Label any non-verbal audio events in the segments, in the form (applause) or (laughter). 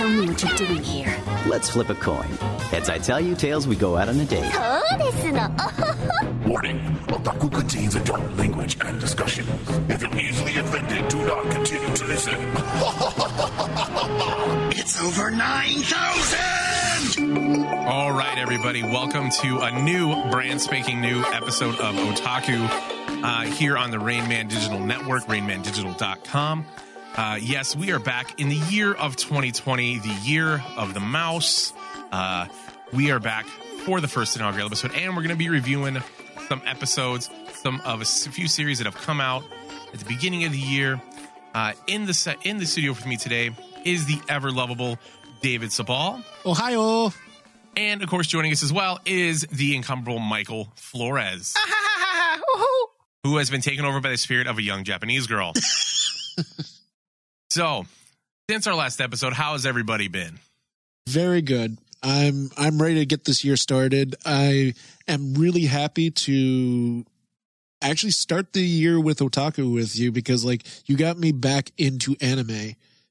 Tell me what you're doing here. Let's flip a coin. Heads I tell you, tails we go out on a date. (laughs) Warning, otaku contains adult language and discussions. If you're easily offended, do not continue to listen. (laughs) it's over 9,000! All right, everybody, welcome to a new, brand spanking new episode of Otaku uh, here on the Rainman Digital Network, rainmandigital.com. Uh, yes, we are back in the year of 2020, the year of the mouse. Uh, we are back for the first inaugural episode, and we're going to be reviewing some episodes, some of a few series that have come out at the beginning of the year. Uh, in the set, in the studio with me today is the ever lovable David Sabal. Ohio. And of course, joining us as well is the incomparable Michael Flores, (laughs) who has been taken over by the spirit of a young Japanese girl. (laughs) so, since our last episode, how has everybody been? Very good. I'm I'm ready to get this year started. I am really happy to actually start the year with otaku with you because like you got me back into anime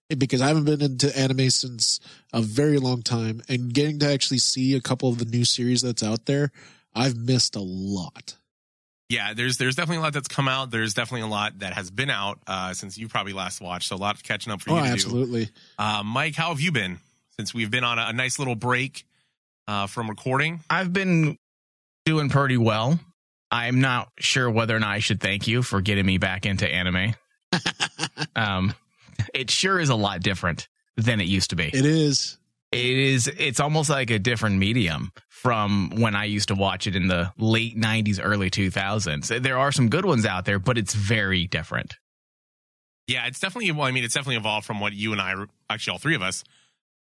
eh, because I haven't been into anime since a very long time and getting to actually see a couple of the new series that's out there, I've missed a lot. Yeah, there's there's definitely a lot that's come out. There's definitely a lot that has been out uh, since you probably last watched. So a lot catching up for you Oh, to absolutely. do. Uh, Mike, how have you been since we've been on a, a nice little break uh, from recording? I've been doing pretty well. I'm not sure whether or not I should thank you for getting me back into anime. (laughs) um, it sure is a lot different than it used to be. It is. It is. It's almost like a different medium from when I used to watch it in the late '90s, early 2000s. There are some good ones out there, but it's very different. Yeah, it's definitely. Well, I mean, it's definitely evolved from what you and I, actually, all three of us,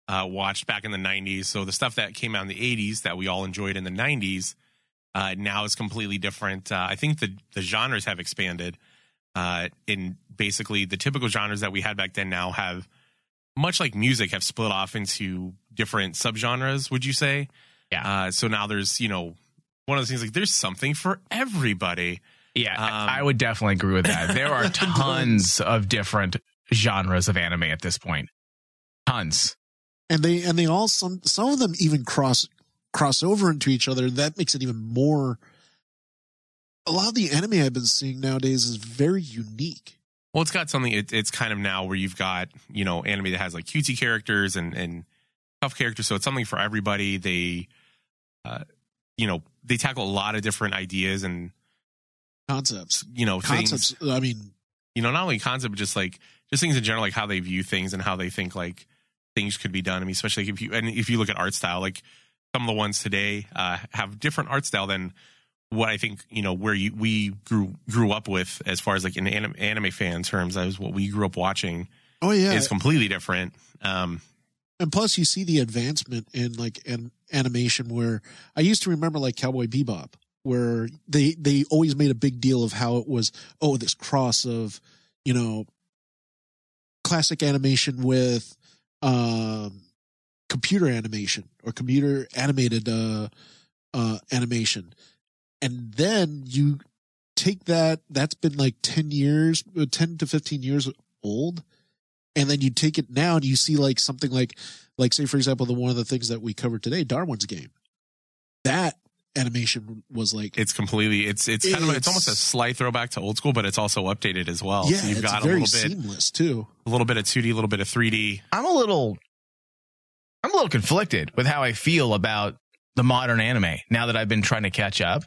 uh, watched back in the '90s. So the stuff that came out in the '80s that we all enjoyed in the '90s uh, now is completely different. Uh, I think the the genres have expanded. Uh, in basically the typical genres that we had back then now have, much like music, have split off into different subgenres. Would you say? Yeah. Uh, so now there's you know one of those things like there's something for everybody. Yeah, Um, I would definitely agree with that. There are (laughs) tons of different genres of anime at this point. Tons. and they and they all some some of them even cross cross over into each other that makes it even more a lot of the anime i've been seeing nowadays is very unique Well, it's got something. It, it's kind of now where you've got you know anime that has like cutesy characters and and tough characters, so it's something for everybody. They, uh, you know, they tackle a lot of different ideas and concepts you know concepts things. i mean You know, not only concept, but just like just things in general, like how they view things and how they think like things could be done. I mean, especially if you and if you look at art style, like some of the ones today uh, have different art style than what I think you know where you, we grew grew up with as far as like in anime, anime fan terms. That was what we grew up watching. oh yeah is completely different. Um, and plus you see the advancement in like an animation where i used to remember like cowboy bebop where they they always made a big deal of how it was oh this cross of you know classic animation with um computer animation or computer animated uh uh animation and then you take that that's been like 10 years uh, 10 to 15 years old and then you take it now and you see like something like like say for example the one of the things that we covered today darwin's game that animation was like it's completely it's it's kind of it's It's- almost a slight throwback to old school, but it's also updated as well. yeah so you've it's got a very little bit seamless too a little bit of two D, a little bit of three D. I'm a little I'm a little conflicted with how I feel about the modern anime now that I've been trying to catch up.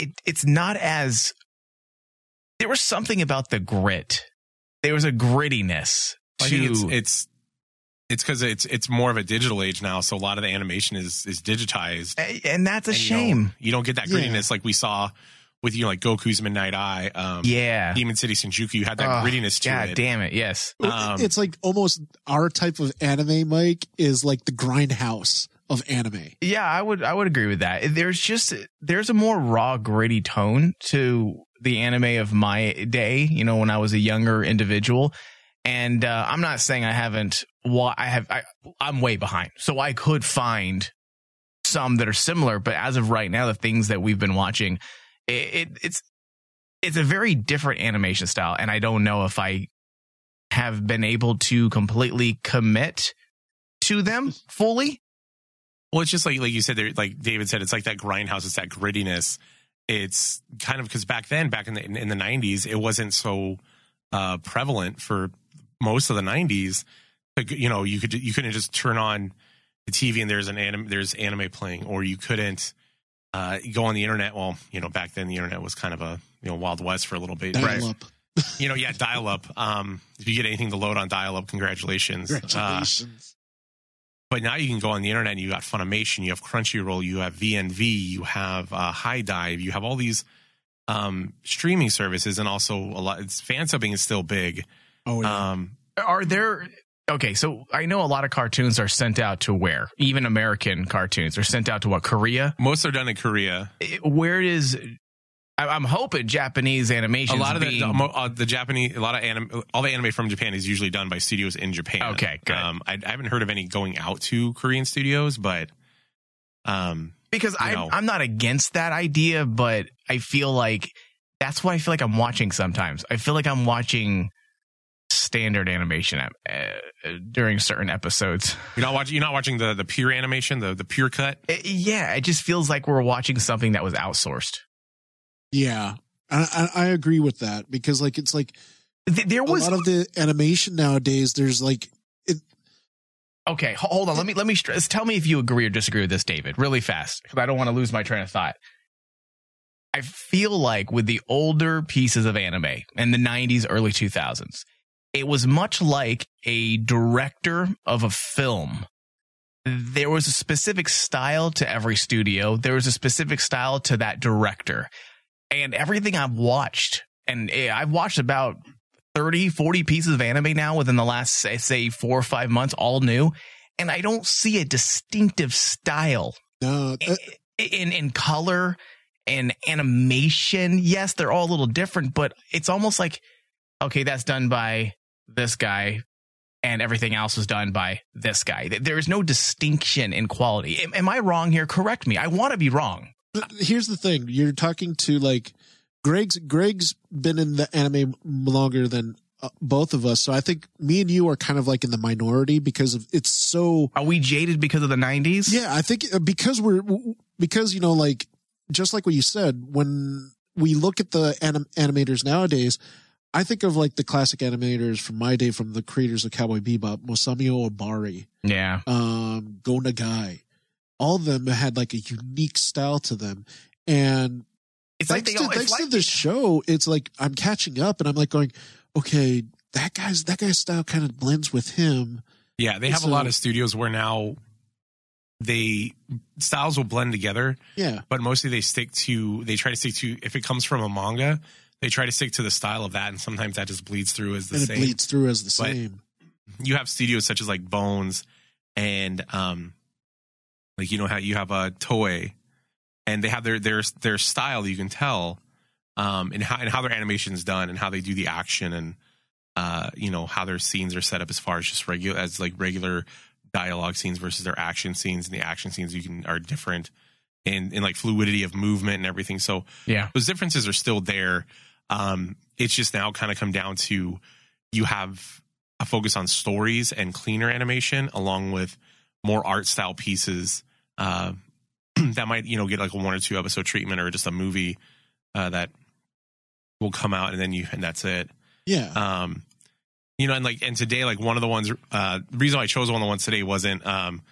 It it's not as there was something about the grit. There was a grittiness I to think it's it's it's because it's it's more of a digital age now, so a lot of the animation is is digitized. A- and that's a And you shame. don't- You don't, get that Yeah. grittiness like we saw with you know like Goku's Midnight Eye, um, yeah. Demon City Shinjuku. You had that Ugh, grittiness to God it. damn it. Yes. Um, it's like almost our type of anime mike is like the grindhouse of anime Yeah, I would I would agree with that. There's just there's a more raw, gritty tone to the anime of my day. You know, when I was a younger individual, and uh, I'm not saying I haven't. I have. I, I'm way behind, so I could find some that are similar. But as of right now, the things that we've been watching, it, it it's it's a very different animation style, and I don't know if I have been able to completely commit to them fully. Well, it's just like like you said, there, like David said, it's like that grindhouse. It's that grittiness. It's kind of because back then, back in the in the nineties, it wasn't so uh, prevalent for most of the nineties. You know, you could you couldn't just turn on the TV and there's an anime there's anime playing, or you couldn't uh, go on the internet. Well, you know, back then the internet was kind of a you know wild west for a little bit. Dial up. You know, yeah, dial up. Um, if you get anything to load on dial up, congratulations. Uh, Congratulations. But now you can go on the internet and you got Funimation, you have Crunchyroll, you have VRV, you have uh, HIDIVE, you have all these um, streaming services, and also a lot. It's, fan subbing is still big. oh, yeah. Um, Are there okay? So I know a lot of cartoons are sent out to where even American cartoons are sent out to what Korea. most are done in Korea. Where is I- I'm hoping Japanese animation. A lot of the, being, the, uh, the Japanese, a lot of anime, all the anime from Japan is usually done by studios in Japan. Okay, good. Um, I, I haven't heard of any going out to Korean studios, but um, because I'm know. I'm not against that idea, but I feel like that's what I feel like I'm watching sometimes. I feel like I'm watching standard animation uh, uh, during certain episodes. you're not watching, you're not watching the the pure animation, the the pure cut. Uh, yeah, it just feels like we're watching something that was outsourced. Yeah. I, I, I agree with that because like it's like there was a lot of the animation nowadays. There's like okay. Hold on, let me let me stress. Tell me if you agree or disagree with this, David, really fast, because I don't want to lose my train of thought. I feel like with the older pieces of anime in the 90s, early 2000s, it was much like a director of a film. There was a specific style to every studio. There was a specific style to that director. And everything I've watched, and eh, I've watched about 30, 40 pieces of anime now within the last, say, say four or five months, all new. And I don't see a distinctive style no, uh, in in color and animation. Yes, they're all a little different, but it's almost like okay, that's done by this guy and everything else was done by this guy. There is no distinction in quality. Am, am I wrong here? Correct me. I want to be wrong. Here's the thing you're talking to like greg's greg's been in the anime longer than uh, both of us so i think me and you are kind of like in the minority because of it's so Are we jaded because of the 90s? yeah i think uh, because we're because you know like just like what you said when we look at the anim- animators nowadays i think of like the classic animators from my day from the creators of cowboy bebop Masami Obari Yeah. um, Go Nagai. All of them had like a unique style to them. And It's like thanks, they to, all, thanks it's to like, this show, it's like I'm catching up and I'm like going, okay, that guy's that guy's style kind of blends with him. Yeah, they have So- a lot of studios where now they styles will blend together, Yeah. but mostly they stick to they try to stick to if it comes from a manga, they try to stick to the style of that, and sometimes that just bleeds through as the and same. it bleeds through as the But- same. You have studios such as like Bones and um, like you know how you have a toy, and they have their their their style you can tell, um, and how and how their animation is done and how they do the action and uh, you know how their scenes are set up as far as just regular as like regular dialogue scenes versus their action scenes and the action scenes you can are different in in like fluidity of movement and everything so yeah. those differences are still there um it's just now kind of come down to you have a focus on stories and cleaner animation along with more art style pieces uh (clears throat) that might you know get like a one or two episode treatment or just a movie uh that will come out and then you and that's it Yeah. um you know and like and today like one of the ones uh the reason why i chose one of the ones today wasn't um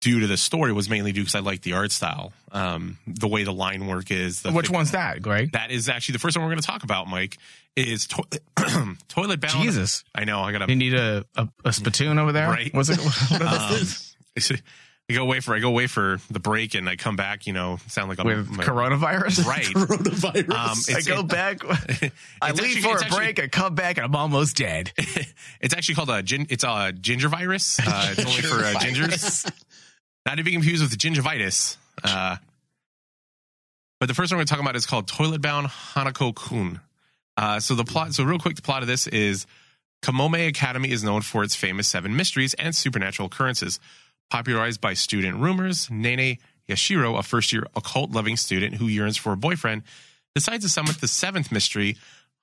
due to the story was mainly due because i like the art style um the way the line work is the Which one's that, Greg? that is actually the first one we're going to talk about mike is to- (clears throat) toilet bound Jesus. i know i gotta You need a, a, a spittoon over there? Right. Was it? What (laughs) um, (laughs) is this? I go away for I go away for the break and I come back, you know, sound like I'm With my- coronavirus? (laughs) right. Coronavirus. Um, I It's- go back. (laughs) (laughs) I leave actually- for a actually- break. I come back and I'm almost dead. it's actually called a it's a ginger virus. Uh, it's only for uh, gingers. Not to be confused with gingivitis. Uh, but the first one we're talking about is called Toilet Bound Hanako Kun. Uh, so the plot, so real quick, the plot of this is Kamome Academy is known for its famous seven mysteries and supernatural occurrences. Popularized by student rumors, Nene Yashiro, a first year occult loving student who yearns for a boyfriend, decides to summon the seventh mystery,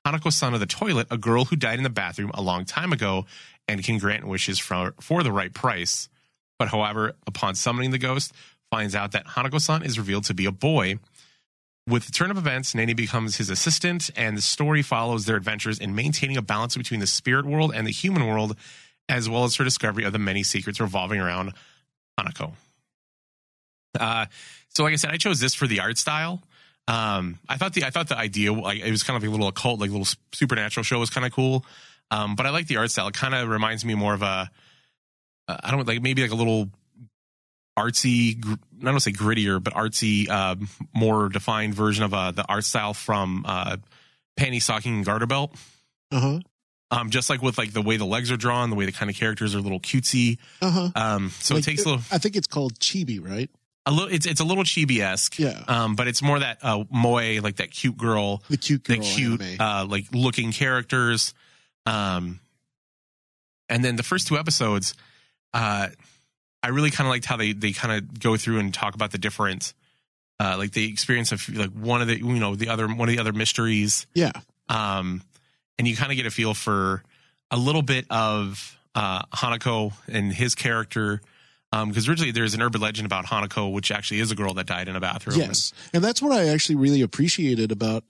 Hanako san of the toilet, a girl who died in the bathroom a long time ago and can grant wishes for for the right price. But however, upon summoning the ghost, finds out that Hanako-san is revealed to be a boy. With the turn of events, Nene becomes his assistant, and the story follows their adventures in maintaining a balance between the spirit world and the human world, as well as her discovery of the many secrets revolving around Hanako. Uh, so, like I said, I chose this for the art style. Um, I thought the I thought the idea like it was kind of like a little occult, like little supernatural show was kind of cool. Um, but I like the art style. It kind of reminds me more of a uh, I don't like maybe like a little artsy, I don't say grittier, but artsy, uh, more defined version of uh, the art style from uh, panty stocking and garter belt. Uh huh. Um, just like with like the way the legs are drawn, the way the kind of characters are a little cutesy. Uh huh. Um, so it takes a little, I think it's called chibi, right? a little, it's it's a little chibi esque. Yeah. Um, but it's more that uh, moe, like that cute girl, The cute girl the cute, anime. uh, like looking characters. Um, and then the first two episodes, uh, I really kind of liked how they they kind of go through and talk about the different, uh, like the experience of like one of the you know the other one of the other mysteries. yeah. Um, and you kind of get a feel for a little bit of uh, Hanako and his character. Because originally there's an urban legend about Hanako, which actually is a girl that died in a bathroom. Yes. And that's what I actually really appreciated about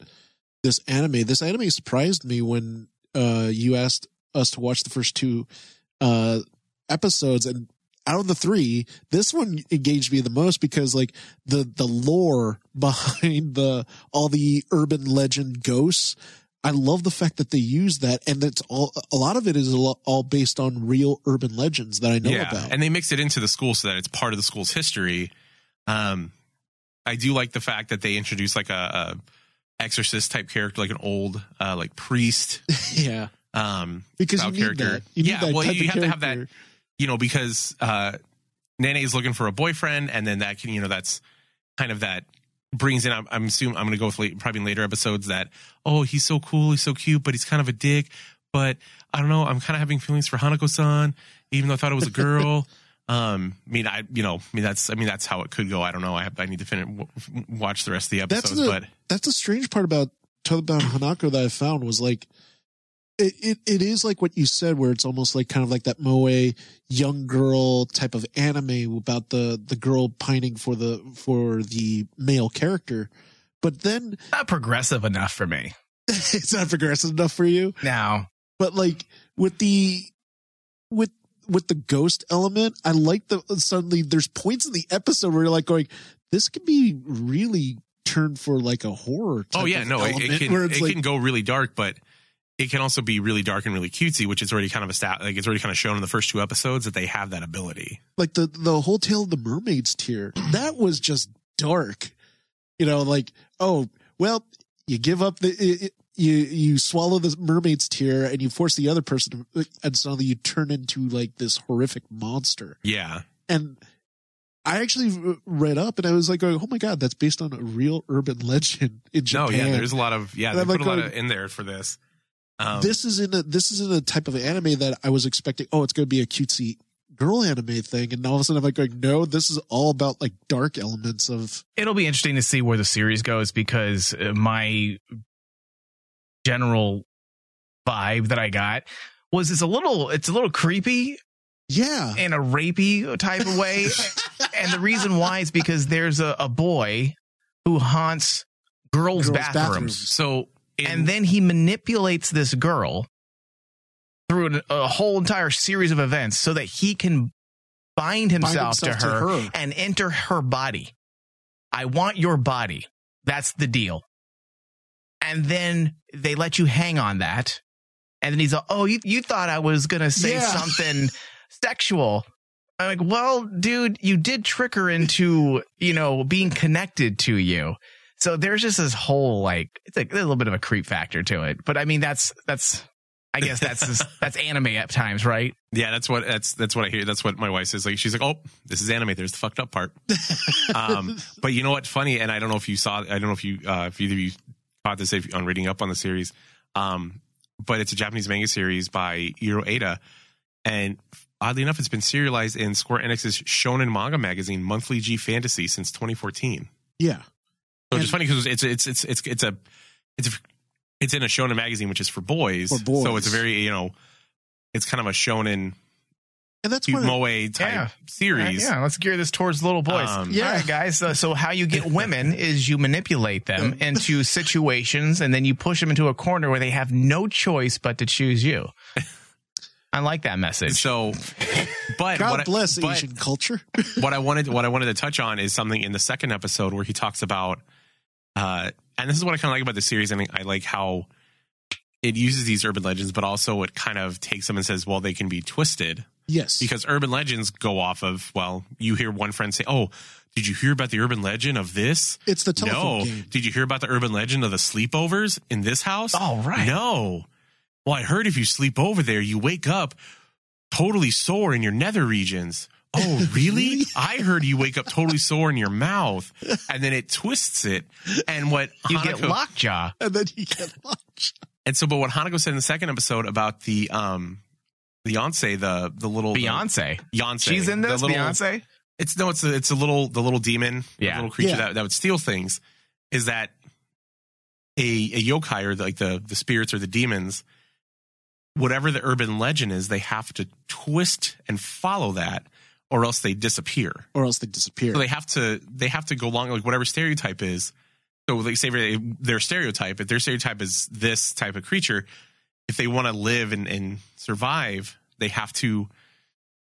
this anime. This anime surprised me when uh, you asked us to watch the first two uh, episodes and out of the three, this one engaged me the most because like the the lore (laughs) behind the all the urban legend ghosts. I love the fact that they use that, and that's all. A lot of it is all based on real urban legends that I know yeah, about. and they mix it into the school so that it's part of the school's history. Um, I do like the fact that they introduce like a, a exorcist type character, like an old uh, like priest. (laughs) yeah, Um, because you need character. that. You need yeah, that well, you have to have that, you know, because uh, Nene is looking for a boyfriend, and then that can, you know, that's kind of that brings in. I'm, I'm assuming I'm going to go with late, probably in later episodes that oh, he's so cool, he's so cute, but he's kind of a dick. But I don't know, I'm kind of having feelings for Hanako-san, even though I thought it was a girl. (laughs) um, I mean, I you know, I mean that's I mean that's how it could go. I don't know. I have, I need to finish w- watch the rest of the that's episodes, the but that's the strange part about Toilet-bound Hanako that I found was like it, it it is like what you said where it's almost like kind of like that moe young girl type of anime about the the girl pining for the for the male character. But then Not progressive enough for me. (laughs) it's not progressive enough for you. Now, but like with the with with the ghost element i like the suddenly there's points in the episode where you're like going this could be really turned for like a horror oh yeah, no, it, it can it like can go really dark, but it can also be really dark and really cutesy, which is already kind of a stat. Like it's already kind of shown in the first two episodes that they have that ability. like the the whole tale of the mermaids tier that was just dark you know like oh well you give up the it, it- you you swallow the mermaids tear and you force the other person to, uh, and suddenly you turn into like this horrific monster Yeah, and i actually read up and i was like oh my god that's based on a real urban legend in no, japan yeah, there's a lot of yeah, And they I'm put like a lot of in there for this. Um, this is in a this is in a type of anime that i was expecting oh it's going to be a cutesy girl anime thing and all of a sudden i'm like going no this is all about like dark elements of it'll be interesting to see where the series goes because uh, my general vibe that I got was it's a little it's a little creepy yeah in a rapey type of way. (laughs) and the reason why is because there's a, a boy who haunts girls', Girls' bathrooms. bathrooms. so in, And then he manipulates this girl through an, a whole entire series of events so that he can bind himself, himself to, to her her. and enter her body. I want your body. That's the deal. And then they let you hang on that. And then he's like, oh, you, you thought I was going to say Yeah. something sexual. I'm like, well, dude, you did trick her into, you know, being connected to you. So there's just this whole like it's like a little bit of a creep factor to it. But I mean that's that's I guess that's just, (laughs) that's anime at times, right? yeah, that's what that's that's what I hear. That's what my wife says. Like she's like, oh, this is anime. There's the fucked up part. (laughs) um, but you know what's funny, and I don't know if you saw. I don't know if you uh, if either of you caught this if, on reading up on the series. Um, but it's a Japanese manga series by Iro Aida, and oddly enough, it's been serialized in Square Enix's Shonen Manga magazine, Monthly G Fantasy, since 2014. yeah So it's funny because it's it's it's it's it's a it's a, it's in a shonen magazine which is for boys. For boys. So it's a very you know it's kind of a shonen and that's what moe type Yeah. series. Yeah, let's gear this towards little boys. Um, Yeah. All right, guys. So, so how you get women (laughs) is you manipulate them into situations, and then you push them into a corner where they have no choice but to choose you. I like that message. So, but God what I- bless but Asian culture. what I wanted what I wanted to touch on is something in the second episode where he talks about, uh, and this is what I kind of like about the series. I mean, I like how it uses these urban legends, but also it kind of takes them and says, well, they can be twisted yes, because urban legends go off of well, you hear one friend say, oh. Did you hear about the urban legend of this? it's the telephone no. game. Did you hear about the urban legend of the sleepovers in this house? Oh, right. No. Well, I heard if you sleep over there, you wake up totally sore in your nether regions. Oh, really? (laughs) Really? I heard you wake up totally sore in your mouth, and then it twists it. And what you get lockjaw. And then you get lunch. and so, but what Hanako said in the second episode about the um, the Beyonce, the the little Beyonce. the, Beyonce, She's in the this. little- Beyonce. It's no, it's a, it's a little the little demon, the Yeah. little creature Yeah. that, that would steal things. Is that a a yokai or the, like the the spirits or the demons? Whatever the urban legend is, they have to twist and follow that, or else they disappear. or else they disappear. So they have to they have to go along like whatever stereotype is. So like say their stereotype, if their stereotype is this type of creature, if they want to live and, and survive, they have to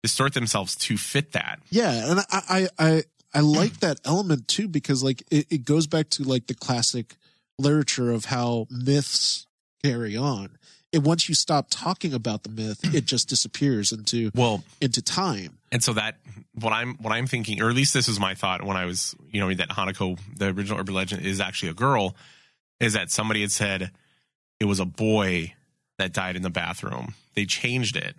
distort themselves to fit that. Yeah, and I I I, I like that element too because like it, it goes back to like the classic literature of how myths carry on. And once you stop talking about the myth, it just disappears into Well, into time. and so that what I'm what I'm thinking, or at least this is my thought when I was you know that Hanako, the original urban legend, is actually a girl, is that somebody had said it was a boy that died in the bathroom. They changed it,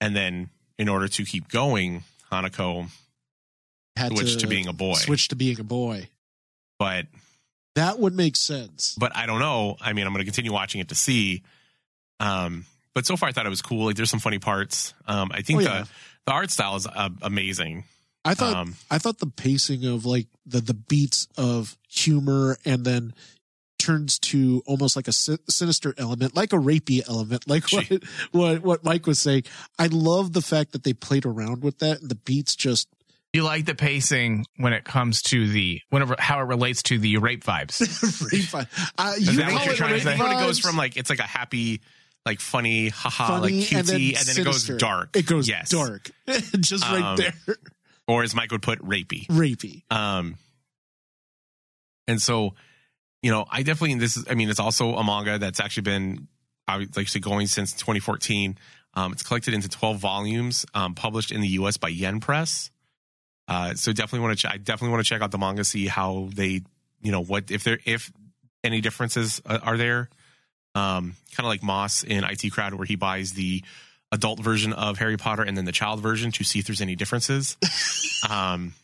and then in order to keep going, Hanako Had switched to being a boy. Switched to being a boy. but That would make sense. but I don't know. I mean, I'm going to continue watching it to see. Um, but so far I thought it was cool. Like there's some funny parts. Um, I think Oh, yeah. the the art style is uh, amazing. I thought Um, I thought the pacing of like the the beats of humor and then turns to almost like a si- sinister element, like a rapey element, like what, Gee. what what Mike was saying. I love the fact that they played around with that and the beats just You like the pacing when it comes to the whenever how it relates to the rape vibes. (laughs) rape vibe. Uh, (laughs) you that what you're trying to rape say? when it goes from like it's like a happy, like funny, haha, funny, like cutesy, and then, it goes dark. It goes yes. dark, (laughs) just right Um, there, or as Mike would put, rapey. rapey. Um, and so, you know, I definitely this is. I mean, it's also a manga that's actually been, like going since 2014. Um, it's collected into 12 volumes, um, published in the U.S. by Yen Press. Uh, so definitely want to. Ch- I definitely want to check out the manga, see how they, you know, what if there if any differences uh, are there. Um, kind of like Moss in IT Crowd, where he buys the adult version of Harry Potter and then the child version to see if there's any differences. (laughs) um,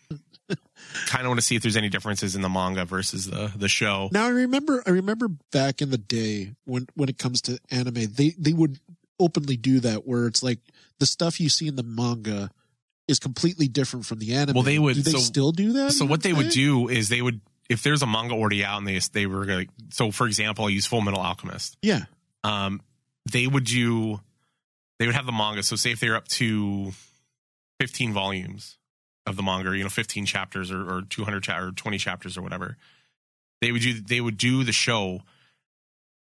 kind of want to see if there's any differences in the manga versus the the show. Now I remember I remember back in the day when when it comes to anime, they they would openly do that where it's like the stuff you see in the manga is completely different from the anime. Well, they would- Do they so- still do that? So what they would do is they would if there's a manga already out and they they were like so for example, I use Full Metal Alchemist. Yeah. Um, they would do they would have the manga. So say if they're up to 15 volumes of the manga, you know, 15 chapters or, or 200 cha- or 20 chapters or whatever, they would do they would do the show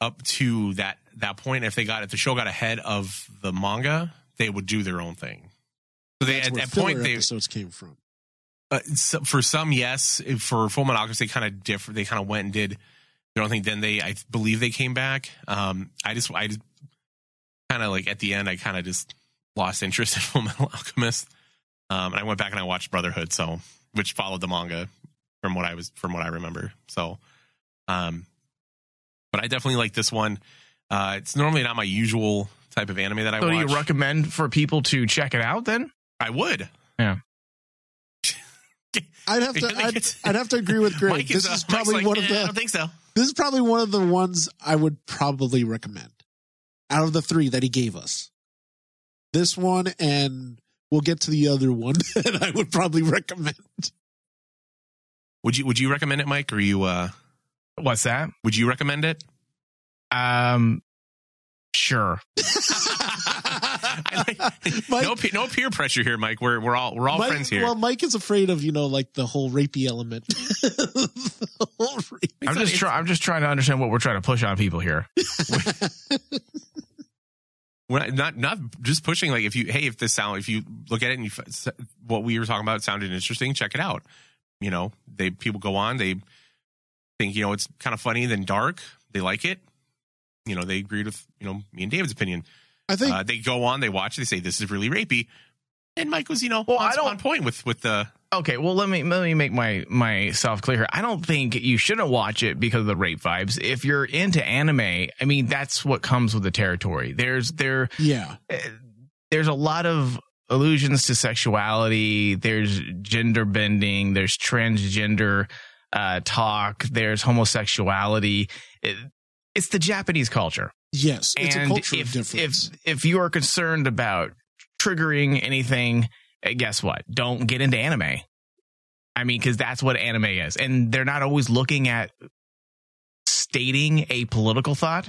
up to that that point. If they got if the show got ahead of the manga, they would do their own thing. So they That's at where that point they episodes came from. Uh, so for some, yes. For Full Metal Alchemist, they kind of different. They kind of went and did their own thing. Then they, I believe, they came back. Um, I just, I just kind of like at the end, I kind of just lost interest (laughs) in Full Metal Alchemist. Um, and I went back and I watched Brotherhood, so which followed the manga from what I was from what I remember. So, um, but I definitely like this one. Uh, it's normally not my usual type of anime that I So do you recommend for people to check it out then? I would. I'd have (laughs) to I think I'd, I'd have to agree with Greg. Mike this uh, is probably like, one of "Eh, I the don't think so. this is probably one of the ones I would probably recommend out of the three that he gave us. This one and we'll get to the other one (laughs) that I would probably recommend. Would you Would you recommend it, Mike? Or you uh, What's that? Would you recommend it? Um, sure. (laughs) (laughs) Mike- no, no peer pressure here, Mike. We're we're all we're all Mike- friends here. Well, Mike is afraid of you know like the whole rapey element. (laughs) Whole rape- I'm just trying. I'm just trying to understand what we're trying to push on people here. (laughs) We're not, not not just pushing. Like if you hey, if this sound, if you look at it and you what we were talking about sounded interesting, check it out. You know, they people go on, they think you know it's kind of funny, then dark. They like it. You know, they agreed with you know me and David's opinion. I think Uh, they go on, they watch, they say this is really rapey, and Mike was you know Well, on, I don't- on point with with the Okay, well let me let me make my myself clear here. I don't think you shouldn't watch it because of the rape vibes. If you're into anime, I mean that's what comes with the territory. There's there yeah, there's a lot of allusions to sexuality. There's gender bending. There's transgender uh, talk. There's homosexuality. It, it's the Japanese culture. Yes, it's and a cultural if, difference. If if you are concerned about triggering anything, eh, guess what? Don't get into anime. I mean, because that's what anime is, and they're not always looking at stating a political thought,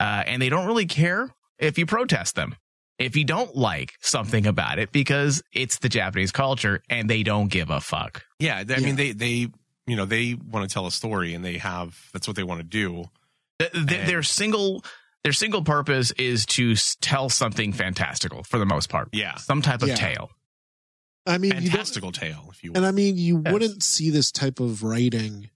uh, and they don't really care if you protest them. If you don't like something about it, because it's the Japanese culture, and they don't give a fuck. yeah. I Yeah. mean, they they you know they want to tell a story, and they have that's what they want to do. They're And- Their single their single purpose is to tell something fantastical for the most part. Yeah, some type of Yeah. tale. I mean, fantastical tale, if you will. and I mean, you Yes. wouldn't see this type of writing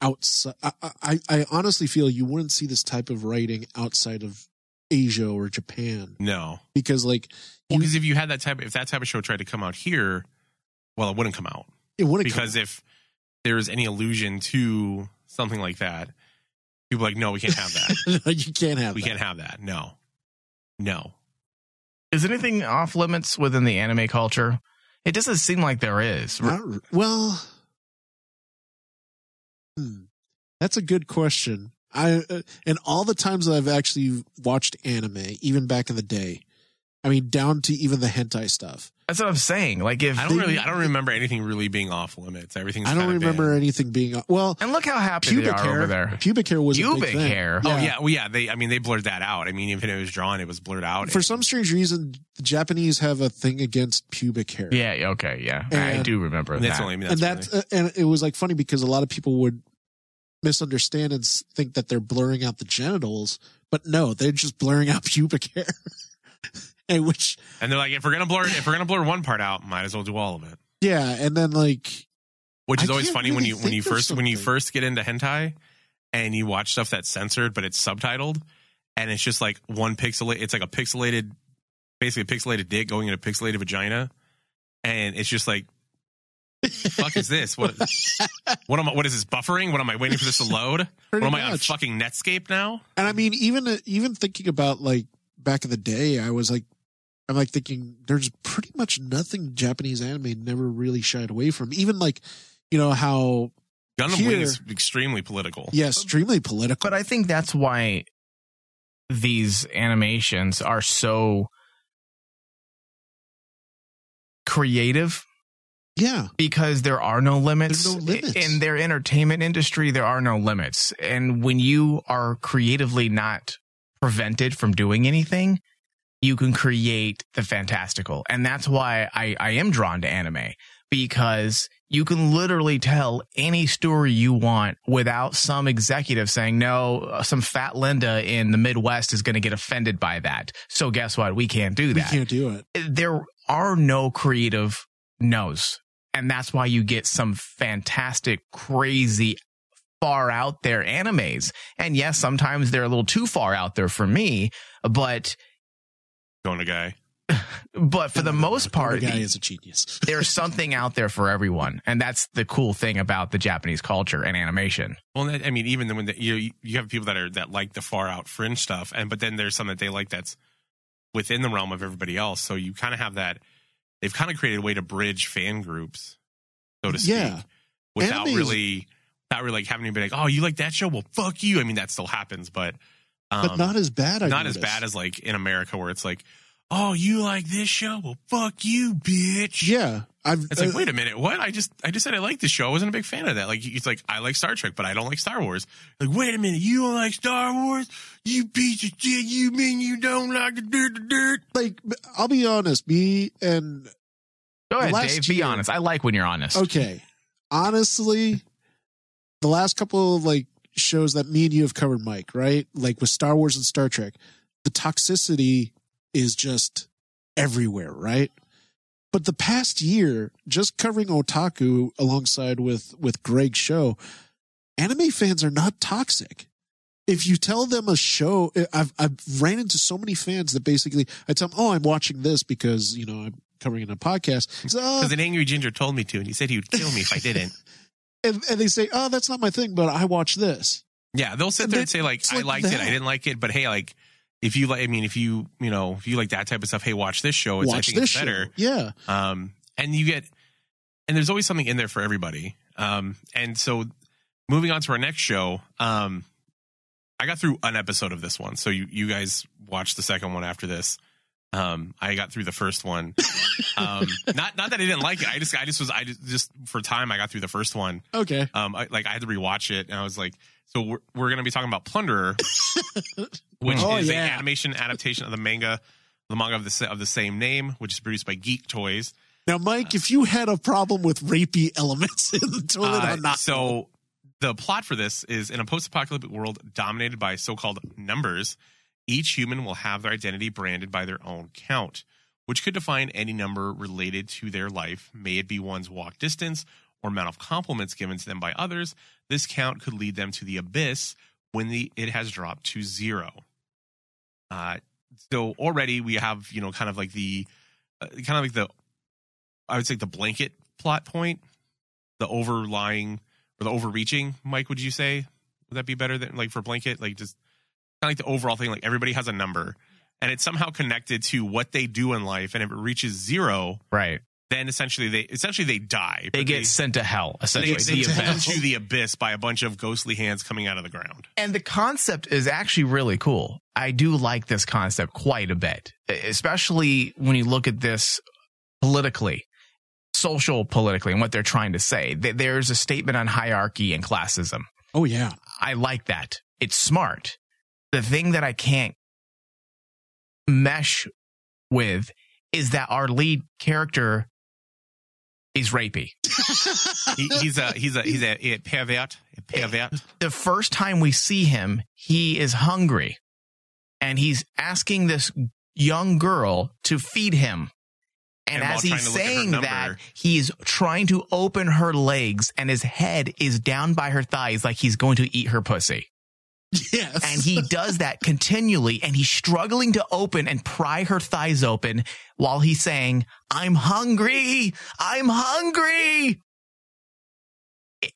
outside. I, I, I honestly feel you wouldn't see this type of writing outside of Asia or Japan no, because, like, Well, because if you had that type, if that type of show tried to come out here, well, it wouldn't come out it wouldn't because come- if there is any allusion to something like that, people are like, no, we can't have that. (laughs) you can't have. we that. can't have that. No, no. Is anything off limits within the anime culture? It doesn't seem like there is. Not well, hmm, that's a good question. I uh, and all the times that I've actually watched anime, even back in the day, I mean, down to even the hentai stuff. That's what I'm saying. Like if I don't They- really, I don't remember anything really being off limits. Everything's. I don't remember been- anything being well. and look how happy they Pubic are hair, over there. pubic hair was a big Pubic thing. hair. Oh yeah, well yeah. They, I mean, they blurred that out. I mean, even if it was drawn, it was blurred out. For some strange reason, the Japanese have a thing against pubic hair. Yeah. Okay. Yeah. I do remember And that's that. only. I mean, and that's that's uh, and it was like funny because a lot of people would misunderstand and think that they're blurring out the genitals, but no, they're just blurring out (laughs) pubic hair. (laughs) and which, and they're like, if we're gonna blur, if we're gonna blur one part out, might as well do all of it. yeah, and then like, Which is I always funny when you when you first when you first get into hentai, and you watch stuff that's censored but it's subtitled, and it's just like one pixel. It's like a pixelated, basically a pixelated dick going in a pixelated vagina, and it's just like. fuck is this? What? What am I? What is this buffering? What am I waiting for this to load? (laughs) Pretty what am I on fucking Netscape now? and I mean, even even thinking about like back in the day, I was like, I'm like thinking there's pretty much nothing Japanese anime never really shied away from. Even like, you know how Gundam Here- Wing is extremely political. yeah, extremely political. But I think that's why these animations are so creative yeah, because there are no limits. There's no limits. In their entertainment industry, there are no limits. And when you are creatively not prevented from doing anything, you can create the fantastical. And that's why I, I am drawn to anime because you can literally tell any story you want without some executive saying, no, uh, some fat Linda in the Midwest is going to get offended by that. So guess what? We can't do that. we can't do it. there are no creative no's. And that's why you get some fantastic, crazy, far out there animes. And yes, sometimes they're a little too far out there for me, but Going to guy. but for the most part, the guy is a genius. (laughs) there's something out there for everyone. And that's the cool thing about the Japanese culture and animation. Well, I mean, even when the, you you have people that are that like the far out fringe stuff, and but then there's some that they like that's within the realm of everybody else. So you kind of have that. They've kind of created a way to bridge fan groups, so to speak, Yeah. without Anime is- really, without really like having anybody like, oh, you like that show? Well, fuck you. I mean, that still happens, but um, but not as bad. I not as bad as like in America where it's like, oh, you like this show? Well, fuck you, bitch. Yeah, I've It's like, uh, wait a minute, what? I just I just said I like the show. I wasn't a big fan of that. Like it's like I like Star Trek, but I don't like Star Wars. Like, wait a minute, you don't like Star Wars? You piece of shit, you mean you don't like the dirt the dirt? like I'll be honest, me and Go ahead, Last Dave. Be honest. I like when you're honest. okay, honestly, the last couple of like shows that me and you have covered, Mike, right? Like with Star Wars and Star Trek, the toxicity is just everywhere, right? But the past year, just covering otaku alongside with with Greg's show, anime fans are not toxic. If you tell them a show, I've I've ran into so many fans that basically I tell them, "Oh, I'm watching this because you know I'm covering it in a podcast." "Oh, Because an angry ginger told me to, and he said he would kill me if I didn't. (laughs) and, and they say, "Oh, that's not my thing," but I watch this. Yeah, they'll sit there and say like, I like liked it. I didn't like it, but hey, like if you like, I mean, if you you know if you like that type of stuff, hey, watch this show. It's, I watch think this it's show. better. Yeah, um, and you get and there's always something in there for everybody um, and so moving on to our next show um, i got through an episode of this one so you, you guys watched the second one after this um, i got through the first one (laughs) um, not not that i didn't like it i just i just was i just, just for time i got through the first one okay. um, I, like I had to rewatch it, and I was like, so we're we're gonna be talking about Plunderer, (laughs) which Oh, is yeah. an animation adaptation of the manga, the manga of the of the same name, which is produced by Geek Toys. Now, Mike, if you had a problem with rapey elements in the toilet, Uh, I'm not. so the plot for this is in a post-apocalyptic world dominated by so-called numbers, each human will have their identity branded by their own count, which could define any number related to their life, may it be one's walk distance or amount of compliments given to them by others. This count could lead them to the abyss when the it has dropped to zero. Uh, so already we have you know kind of like the uh, kind of like the I would say the blanket plot point, the overlying or the overreaching. Mike, would you say would that be better than like for blanket? Like just kind of like the overall thing. Like everybody has a number, and it's somehow connected to what they do in life. And if it reaches zero, Right. then essentially they essentially they die. They But get sent to hell, essentially. they, the they sent to hell. to the abyss by a bunch of ghostly hands coming out of the ground. And the concept is actually really cool. I do like this concept quite a bit, especially when you look at this politically, social politically, and what they're trying to say. There's a statement on hierarchy and classism. oh yeah, I like that. It's smart. The thing that I can't mesh with is that our lead character is rapey. (laughs) He, he's a he's a he's a, a pervert. A pervert. the first time we see him, he is hungry and he's asking this young girl to feed him. And, And as he's trying to look at her saying that, he's trying to open her legs and his head is down by her thighs like he's going to eat her pussy. Yes. And he does that continually and he's struggling to open and pry her thighs open while he's saying, I'm hungry. I'm hungry.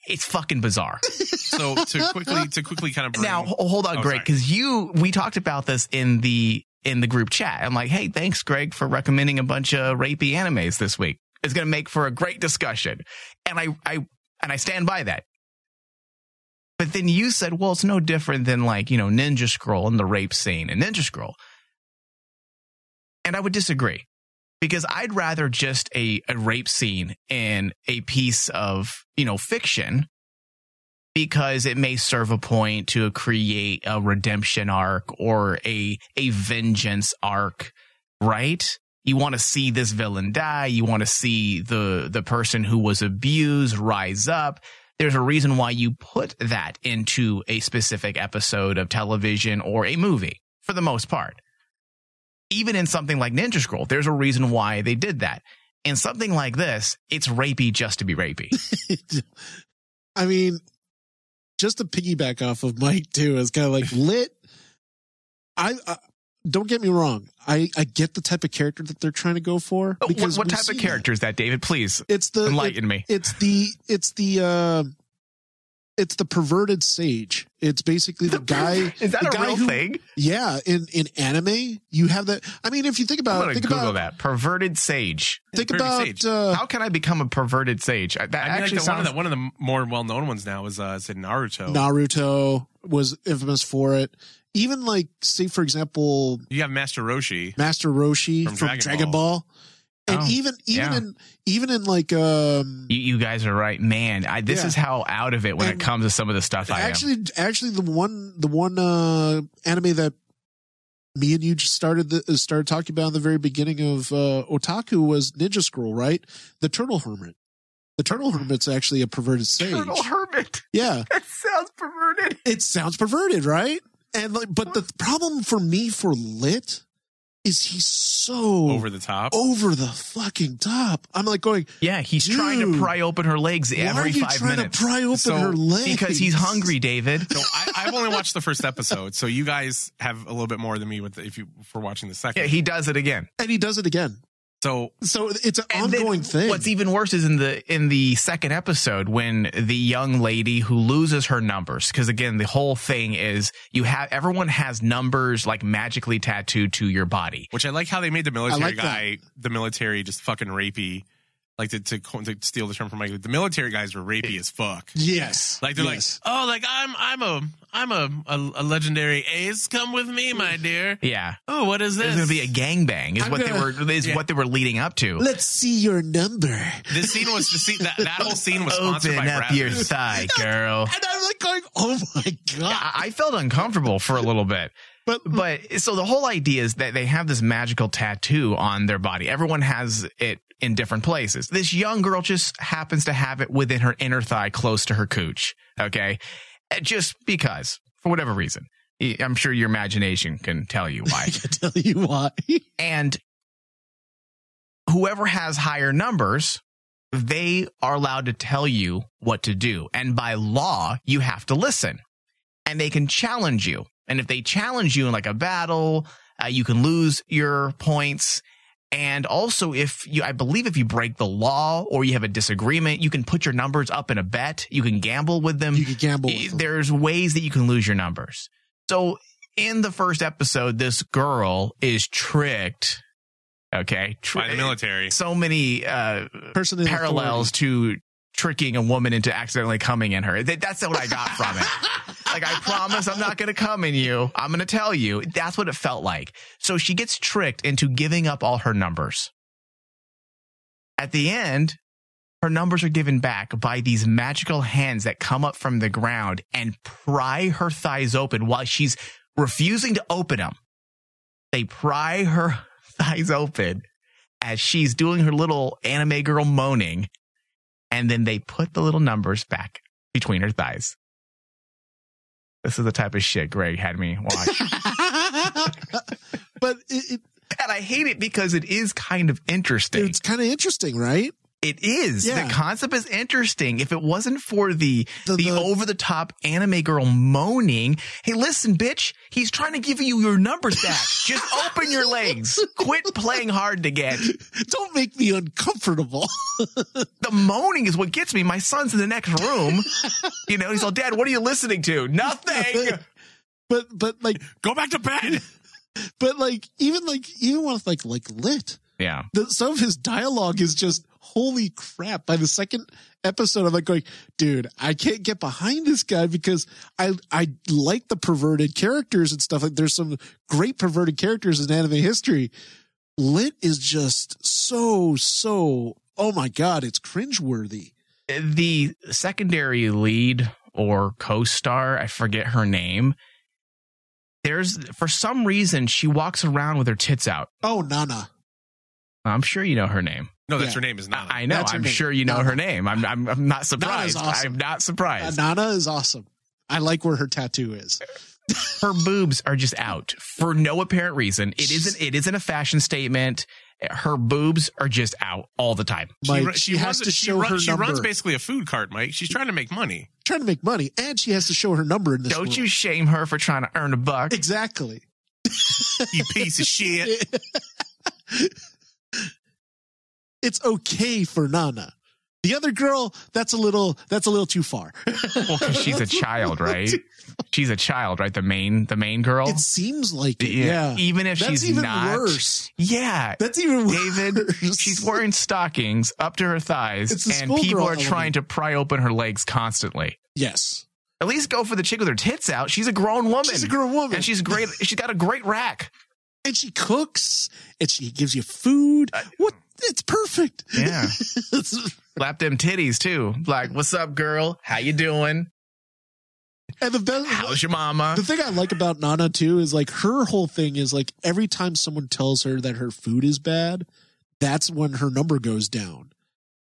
It's fucking bizarre. So to quickly to quickly kind of bring, Now, hold on, Oh, Greg, because you we talked about this in the in the group chat. I'm like, hey, thanks, Greg, for recommending a bunch of rapey animes this week. It's going to make for a great discussion, and I I and I stand by that. But then you said, well, it's no different than like you know Ninja Scroll and the rape scene in Ninja Scroll, and I would disagree because I'd rather just a, a rape scene in a piece of you know fiction because it may serve a point to create a redemption arc or a a vengeance arc, right? You want to see this villain die, you want to see the the person who was abused rise up. There's a reason why you put that into a specific episode of television or a movie for the most part. Even in something like Ninja Scroll, there's a reason why they did that. In something like this, it's rapey just to be rapey. (laughs) I mean, just to piggyback off of Mike too, is kind of like lit. I, I don't get me wrong. I I get the type of character that they're trying to go for what, because what we've type of character is that, David? Please that. It's the enlighten me. it's the it's the uh it's the perverted sage. It's basically the (laughs) guy. Is that the a guy real who- thing? Yeah, in in anime, you have that. I mean, if you think I'm about gonna think Google about that. Perverted sage. think Perverted about sage. uh, How can I become a perverted sage? That I mean, like actually the, one, of sounds. the, one of the more well known ones now is uh, is Naruto. Naruto was infamous for it. Even like, say for example, you have Master Roshi. Master Roshi From from, Dragon Dragon, Ball. Ball. And Oh, even even yeah. in even in like um You, you guys are right, man. I, this Yeah. is how out of it when And it comes to some of the stuff I am. actually actually the one the one uh anime that me and you just started the, uh, started talking about in the very beginning of uh otaku was ninja scroll right the turtle hermit the turtle hermit's actually a perverted sage Turtle Hermit. yeah (laughs) That sounds perverted. it sounds perverted right and like but the problem for me for lit is he's so over the top. over the fucking top i'm like going Yeah, he's trying to pry open her legs why are every you five trying minutes to pry open So, her legs because he's hungry, David. So I, I've only watched the first episode, so you guys have a little bit more than me with the, if you for watching the second. Yeah, he does it again. and he does it again so so it's an ongoing thing What's even worse is in the in the second episode when the young lady who loses her numbers because again the whole thing is you have everyone has numbers like magically tattooed to your body. which I like how they made the military like that. guy, the military just fucking rapey. Like to, to to steal the term from Mike, the military guys were rapey as fuck. Yes. Like they're Yes. like, oh, like I'm I'm a I'm a, a a legendary ace. Come with me, my mm. dear. Yeah. Oh, what is this? There's going to be a gangbang is I'm what gonna- they were is Yeah. what they were leading up to. Let's see your number. This scene was the scene that, that whole scene was sponsored Open by up Brazzers. your thigh, girl. And I'm like going, oh my God. I, I felt uncomfortable for a little bit. But, But so the whole idea is that they have this magical tattoo on their body. Everyone has it in different places. This young girl just happens to have it within her inner thigh, close to her cooch. Okay. Uh, Just because, for whatever reason. I'm sure your imagination can tell you why. I (laughs) can tell you why. (laughs) and whoever has higher numbers, they are allowed to tell you what to do. And by law, you have to listen. And they can challenge you. And if they challenge you in like a battle, uh, you can lose your points. And also, if you, I believe if you break the law or you have a disagreement, you can put your numbers up in a bet. You can gamble with them. You can gamble with them. There's ways that you can lose your numbers. So in the first episode, this girl is tricked. Okay. by the military. So many, uh, Person parallels to tricking a woman into accidentally coming in her. That- That's what I got from it. (laughs) like, I promise I'm not going to come in you. I'm going to tell you. That's what it felt like. So she gets tricked into giving up all her numbers. At the end, her numbers are given back by these magical hands that come up from the ground and pry her thighs open while she's refusing to open them. They pry her (laughs) thighs open as she's doing her little anime girl moaning, and then they put the little numbers back between her thighs. This is the type of shit Greg had me watch. (laughs) (laughs) but it, it, and I hate it because it is kind of interesting. it's kind of interesting, right? It is. Yeah. The concept is interesting. If it wasn't for the The- the, the- over the top anime girl moaning, hey, listen, bitch, he's trying to give you your numbers back. (laughs) Just open your legs. Quit playing hard to get. (laughs) Don't make me uncomfortable. (laughs) The moaning is what gets me. My son's in the next room. You know, he's all, Dad, what are you listening to? Nothing. but but like Go back to bed. but like even like even with like like lit, Yeah. the, some of his dialogue is just holy crap. By the second episode, I'm like going, dude, I can't get behind this guy because I I like the perverted characters and stuff. Like there's some great perverted characters in anime history. Lit is just so so. Oh my god, it's cringeworthy. The secondary lead or co-star, I forget her name. There's, for some reason, she walks around with her tits out. Oh Nana, I'm sure you know her name. No, that's Yeah. her name is not. I I know. I'm name. sure you know Nana. her name. I'm, I'm, I'm not surprised. awesome. I'm not uh, surprised. Nana is awesome. I like where her tattoo is. (laughs) her boobs are just out for no apparent reason. It isn't. It isn't a fashion statement. Her boobs are just out all the time. She, Mike, ru- she, she has runs, to she show run- her she number. runs basically a food cart, Mike. She's trying to make money. trying to make money, and she has to show her number in this. Don't world. you shame her for trying to earn a buck? Exactly. You piece of shit. (laughs) it's okay for Nana. The other girl, that's a little that's a little too far. Well, she's a (laughs) child, right? She's a child, right? The main, the main girl. It seems like it. Yeah. Even if she's not. That's she's even not. worse. Yeah. That's even worse. David, worse. she's wearing stockings up to her thighs, and people are element. trying to pry open her legs constantly. Yes. At least go for the chick with her tits out. She's a grown woman. She's a grown woman. and she's great. She's got a great rack. and she cooks and she gives you food. Uh, What it's perfect. Yeah. (laughs) Slap them titties too. Like, what's up, girl? How you doing? and the best, How's your mama? the thing I like about Nana too is like her whole thing is like every time someone tells her that her food is bad, that's when her number goes down.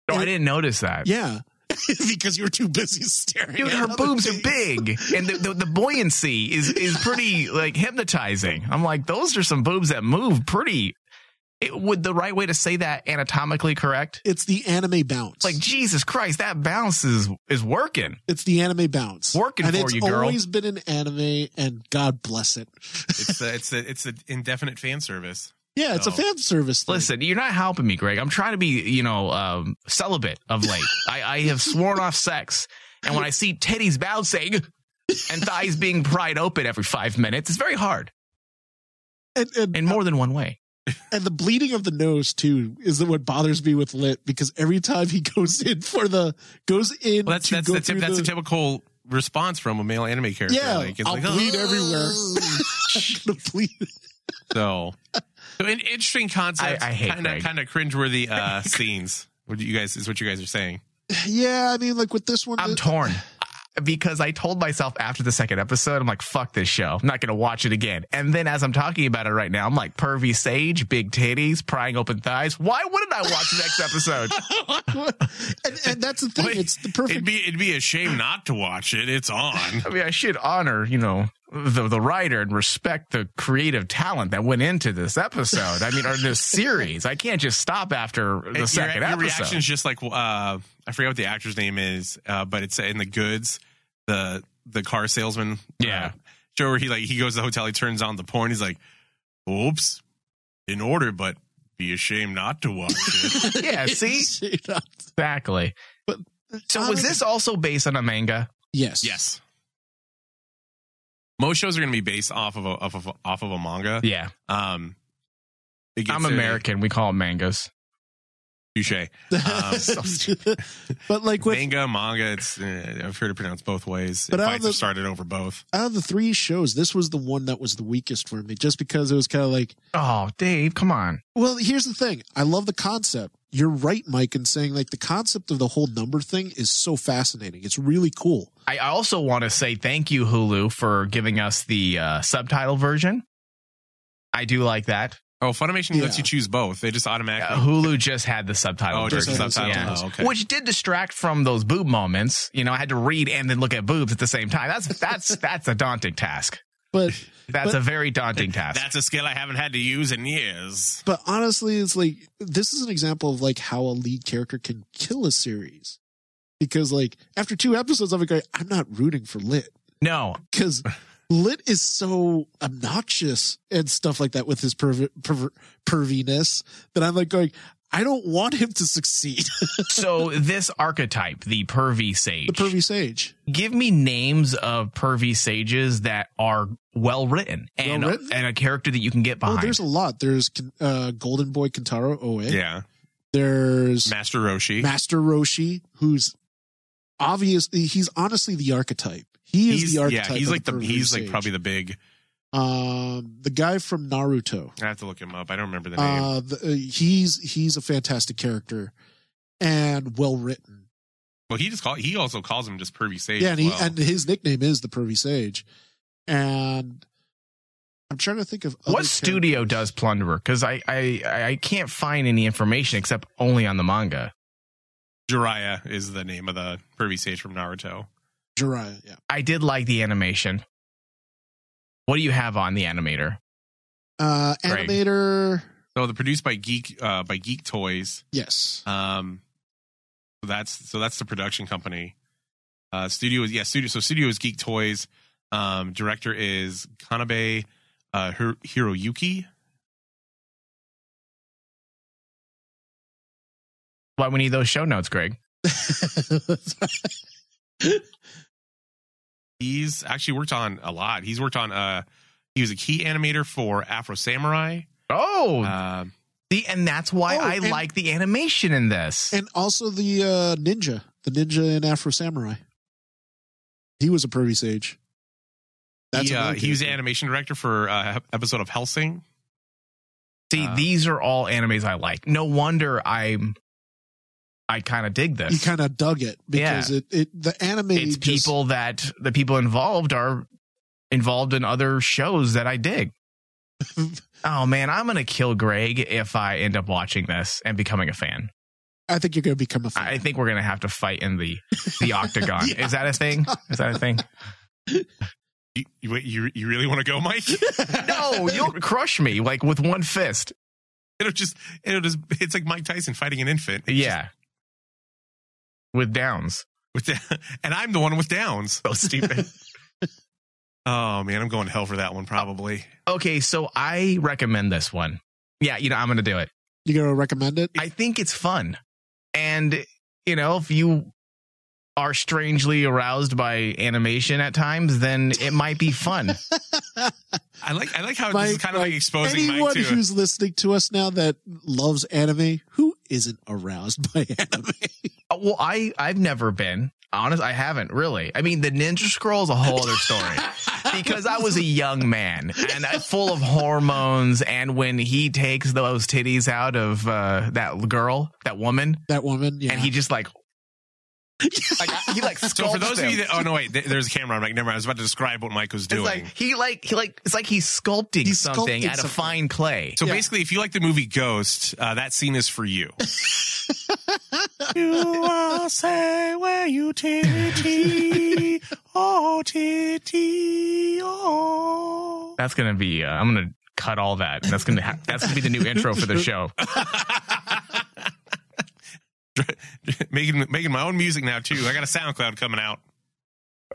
Oh, I didn't notice that. Yeah. (laughs) because you're too busy staring. Dude, at her boobs are big, and the, the, the buoyancy is is pretty like hypnotizing. I'm like, those are some boobs that move pretty. It, would the right way to say that anatomically correct? It's the anime bounce. Like Jesus Christ, that bounce is is working. it's the anime bounce. Working and for it's you, girl. always been an anime, and God bless it. It's a, (laughs) it's a, it's an indefinite fan service. Yeah, it's a Oh. fan service. Thing. Listen, you're not helping me, Greg. I'm trying to be, you know, um, celibate of late. (laughs) I, I have sworn off sex, and when I see titties bouncing and thighs being pried open every five minutes, it's very hard and, and, in more than one way. And the bleeding of the nose too is what bothers me with lit because every time he (laughs) goes in for the goes in Well, that's to that's go the, tip, that's the, a typical response from a male anime character. yeah, like, it's I'll like, bleed "Oh." everywhere. (laughs) I'm gonna bleed. So, so an interesting concept. I- I hate kind of Greg. kind of cringeworthy uh, (laughs) scenes. What you guys is what you guys are saying? Yeah, I mean, like with this one, I'm the- torn because I told myself after the second episode, I'm like, fuck this show. I'm not going to watch it again. And then as I'm talking about it right now, I'm like, pervy sage, big titties, prying open thighs. Why wouldn't I watch the next episode? (laughs) and, and that's the thing. Wait, it's the perfect. It'd be it'd be a shame not to watch it. It's on. I mean, I should honor, you know, the the writer and respect the creative talent that went into this episode. I mean, or this series. I can't just stop after the your, second your episode. reaction is just like uh, I forget what the actor's name is, uh, but it's in the goods. The the car salesman. Yeah. Uh, show where he like he goes to the hotel, he turns on the porn, he's like, "Oops, in order, but be ashamed not to watch it." (laughs) yeah, (laughs) see, exactly. But So was this also based on a manga? Yes. yes. Most shows are going to be based off of a off of a, off of a manga. Yeah, Um, I'm a- American. We call them mangas. Touche. (laughs) but like with Manga, manga. It's uh, I've heard it pronounced both ways. But out of Fights the- have started over both. out of the three shows, this was the one that was the weakest for me, just because it was kind of like, Oh, Dave, come on. well, here's the thing. I love the concept. You're right, Mike, in saying like the concept of the whole number thing is so fascinating. It's really cool. I also want to say thank you, Hulu, for giving us the uh, subtitle version. I do like that. Oh, Funimation lets you choose both. They just Uh, automatically. Hulu just had the subtitle oh, just the version. subtitle. Yeah. Oh, okay. Which did distract from those boob moments. You know, I had to read and then look at boobs at the same time. That's that's (laughs) that's a daunting task. But That's But- a very daunting task. That's a skill I haven't had to use in years. but honestly, it's like this is an example of like how a lead character can kill a series. Because like after two episodes, I'm like, I'm not rooting for Lit no, because Lit is so obnoxious and stuff like that with his perv- perver- perviness that I'm like going, I don't want him to succeed. (laughs) so this archetype, the pervy sage, the pervy sage. give me names of pervy sages that are well written and Well-written? and a character that you can get Oh, behind. there's a lot. There's uh, Golden Boy Kintaro Oe. Yeah. There's Master Roshi. Master Roshi, who's obviously he's honestly the archetype. He is he's the yeah, he's of like the pervy he's like probably the big. um the guy from Naruto. I have to look him up. I don't remember the name. Uh, the, uh, he's he's a fantastic character and well written. well, he just call he also calls him just pervy sage. Yeah, and, he, well. and his nickname is the Pervy Sage. And I'm trying to think of what other studio characters. does Plunderer? Because I, I I can't find any information except only on the manga. Jiraiya is the name of the pervy sage from Naruto. Jiraiya. Yeah. I did like the animation. What do you have on the animator? Uh, Greg. animator. So they're produced by Geek uh, by Geek Toys. Yes. Um, so that's so that's the production company. Uh, studio is yeah studio. So studio is Geek Toys. Um, director is Kanabe uh, Hir- Hiroyuki. Why we need those show notes, Greg? (laughs) (laughs) He's actually worked on a lot. He's worked on uh, he was a key animator for Afro Samurai. Oh, Um, see, and that's why Oh, I and- like the animation in this. and also the uh, ninja, the ninja in Afro Samurai. He was a pervy sage. he, uh, he was the animation director for uh, episode of Hellsing. See, Uh, these are all animes I like. No wonder I'm. I kind of dig this. You kind of dug it because it, it the anime. it's just- people that the people involved are involved in other shows that I dig. (laughs) oh man, I'm gonna kill Greg if I end up watching this and becoming a fan. I think you're going to become a fan. I think we're gonna have to fight in the the octagon. Yeah. (laughs) Is that a thing? Is that a thing? You, you, you, you really want to go, Mike? (laughs) No, you'll crush me like with one fist. it'll just, it'll just, it's like Mike Tyson fighting an infant. It's Yeah, with downs. with the, (laughs) and I'm the one with downs. So stupid. (laughs) Oh man, I'm going to hell for that one probably. okay, so I recommend this one. Yeah, you know I'm gonna do it. you going to recommend it? I think it's fun. And, you know, if you are strangely aroused by animation at times, then it might be fun. (laughs) I like, I like how this is kind of like Mike, exposing Anyone Mike to. who's listening to us now that loves anime, who isn't aroused by (laughs) anime? Uh, well, I, I've never been. Honest, I haven't really. I mean, the Ninja Scroll is a whole other story (laughs) because I was a young man and I, full of hormones. And when he takes those titties out of uh, that girl, that woman, that woman, yeah. and he just like, (laughs) like he like so for sculpts those of you that, oh no, wait, th- there's a camera. I'm like, never mind. I was about to describe what Mike was It's doing. like he like he like it's like he's sculpting He's something sculpting out of fine clay. So Yeah. basically, if you like the movie Ghost, uh, that scene is for you. (laughs) you are say where you titty, oh titty, oh. That's gonna be. Uh, I'm gonna cut all that. That's gonna ha- that's gonna be the new intro for the show. (laughs) (laughs) making making my own music now too. I got a SoundCloud coming out,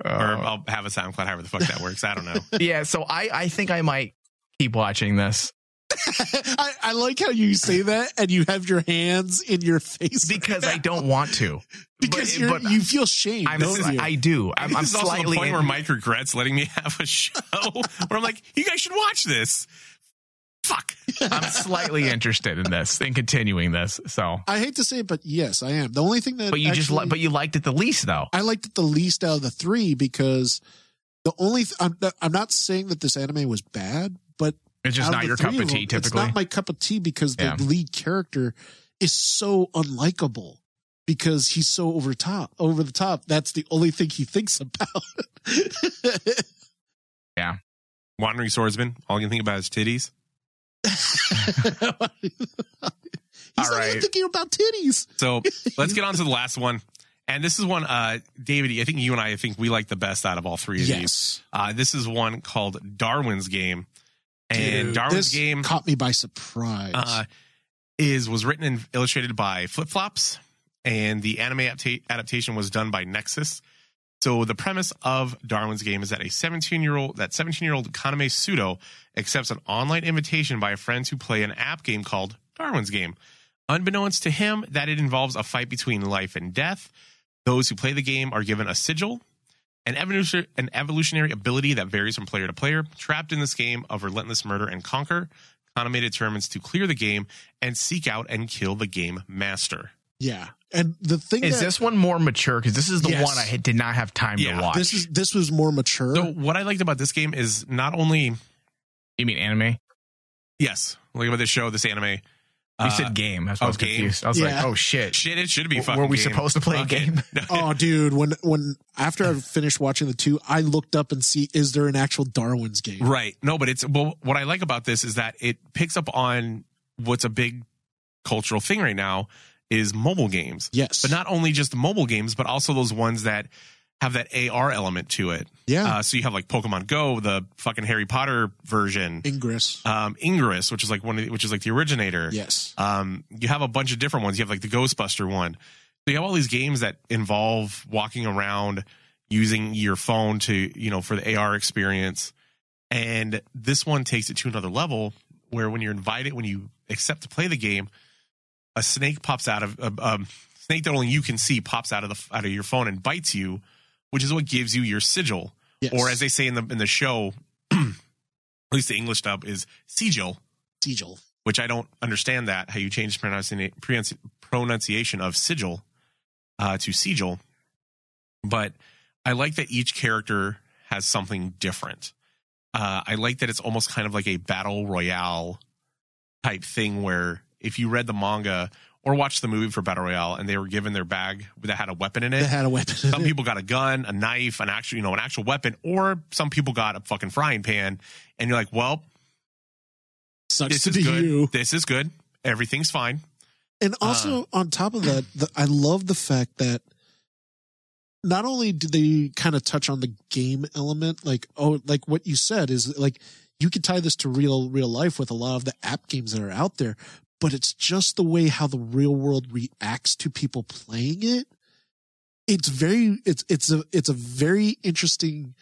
or Uh, I'll have a SoundCloud. However the fuck that works, I don't know. (laughs) yeah. So I I think I might keep watching this (laughs) I, I like how you say that and you have your hands in your face because I don't want to. because but- you're, but you feel shame. I'm don't you? I do. I'm, I'm this is also the slightly. point where Mike regrets letting me have a show where I'm like, you guys should watch this. Fuck. I'm slightly (laughs) interested in this in continuing this. So, I hate to say it, but yes, I am. The only thing that but you just actually- li- but you liked it the least though. I liked it the least out of the three because the only th- I'm I'm not saying that this anime was bad, but It's just not the your cup three of them, tea. It's Typically, not my cup of tea because the Yeah. lead character is so unlikable because he's so over top, over the top. That's the only thing he thinks about. (laughs) Yeah wandering swordsman. All you can think about is titties. He's All not even thinking about titties. So let's get on to the last one. And this is one, uh, David, I think you and I, I think we like the best out of all three of these. Uh, this is one called Darwin's Game. And Dude, Darwin's this Game caught me by surprise. uh, is was written and illustrated by Flip Flops, and the anime adapta- adaptation was done by Nexus. So the premise of Darwin's Game is that a 17 year old that 17 year old Kaname Sudo accepts an online invitation by a friend to play an app game called Darwin's Game. Unbeknownst to him, that it involves a fight between life and death. Those who play the game are given a sigil, an evolution, an evolutionary ability that varies from player to player. Trapped in this game of relentless murder and conquer, Kaname determines to clear the game and seek out and kill the game master. yeah, and the thing is that, this one more mature? Because this is the Yes. one I did not have time Yeah, to watch. this is this was more mature. So what I liked about this game is not only you mean anime? yes, like about this show, this anime. You uh, said game. That's why I oh, was game? confused. I was Yeah. like, oh shit. Shit, it should be W- fucking. were we game. supposed to play a Fuck game? it. (laughs) (laughs) Oh, dude! When when after I finished watching the two, I looked up and see is there an actual Darwin's game? Right. No, but it's well. What I like about this is that it picks up on what's a big cultural thing right now is mobile games. Yes, But not only just mobile games, but also those ones that have that AR element to it. yeah, Uh, so you have like Pokemon Go, the fucking Harry Potter version, Ingress. um, Ingress, which is like one of the, which is like the originator. yes, Um, you have a bunch of different ones. You have like the Ghostbuster one. So you have all these games that involve walking around using your phone to, you know, for the AR experience. And this one takes it to another level where when you're invited, when you accept to play the game, a snake pops out of a um, snake that only you can see pops out of the out of your phone and bites you, which is what gives you your sigil, yes. or as they say in the in the show, (clears throat) at least the English dub is sigil Sigil. which I don't understand that how you change the pronunci- pronunci- pronunciation of sigil uh, to sigil, but I like that each character has something different. Uh, I like that it's almost kind of like a battle royale type thing where if you read the manga or watched the movie for Battle Royale and they were given their bag that had a weapon in They it. had a weapon. Some people got a gun, a knife, an actual, you know, an actual weapon, or some people got a fucking frying pan, and you're like, "Well, Sucks this to is be good. you. This is good. Everything's fine." And also uh. on top of that, the, I love the fact that not only do they kind of touch on the game element, like oh, like what you said is like you could tie this to real real life with a lot of the app games that are out there, but it's just the way how the real world reacts to people playing it. It's very it's it's a it's a very interesting.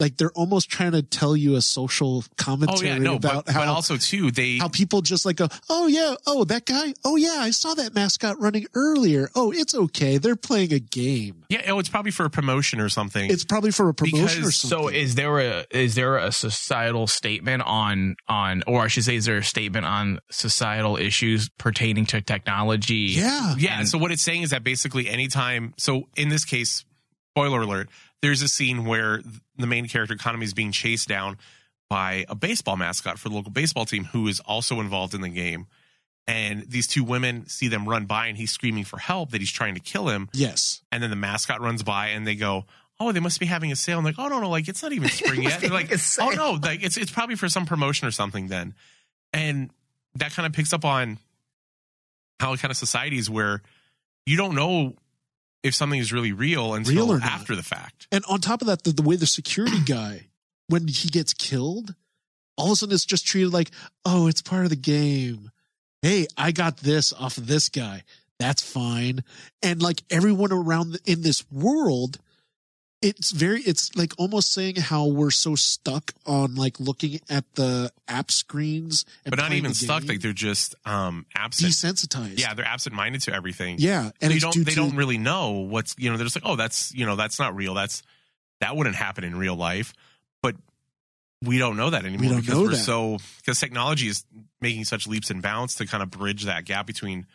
Like they're almost trying to tell you a social Oh commentary yeah, no, about but, how but also too, they how people just like go, oh yeah, oh that guy, oh yeah, I saw that mascot running earlier. Oh, it's okay. They're playing a game. yeah, oh, it's probably for a promotion or something. It's probably for a promotion or something. So is there a is there a societal statement on on or I should say is there a statement on societal issues pertaining to technology? yeah, Yeah. And- so what it's saying is that basically anytime, so in this case, spoiler alert, there's a scene where the main character Kaname is being chased down by a baseball mascot for the local baseball team who is also involved in the game. And these two women see them run by and he's screaming for help that he's trying to kill him. yes, And then the mascot runs by and they go, Oh, they must be having a sale. I'm like, oh no, no, like it's not even (laughs) spring yet. They're like, oh no, like it's it's probably for some promotion or something then. And that kind of picks up on how kind of societies where you don't know if something is really real until Real after the fact. and on top of that, the, the way the security (clears throat) guy when he gets killed, all of a sudden it's just treated like, oh, it's part of the game. Hey, I got this off of this guy. That's fine. And like everyone around the, in this world, it's very, it's like almost saying how we're so stuck on like looking at the app screens, and But not even stuck, like they're just um absent. desensitized. Yeah, they're absent minded to everything. yeah, and they it's don't they to- don't really know what's you know, they're just like, Oh, that's you know, that's not real. That's that wouldn't happen in real life. But we don't know that anymore don't because we're that. so because technology is making such leaps and bounds to kind of bridge that gap between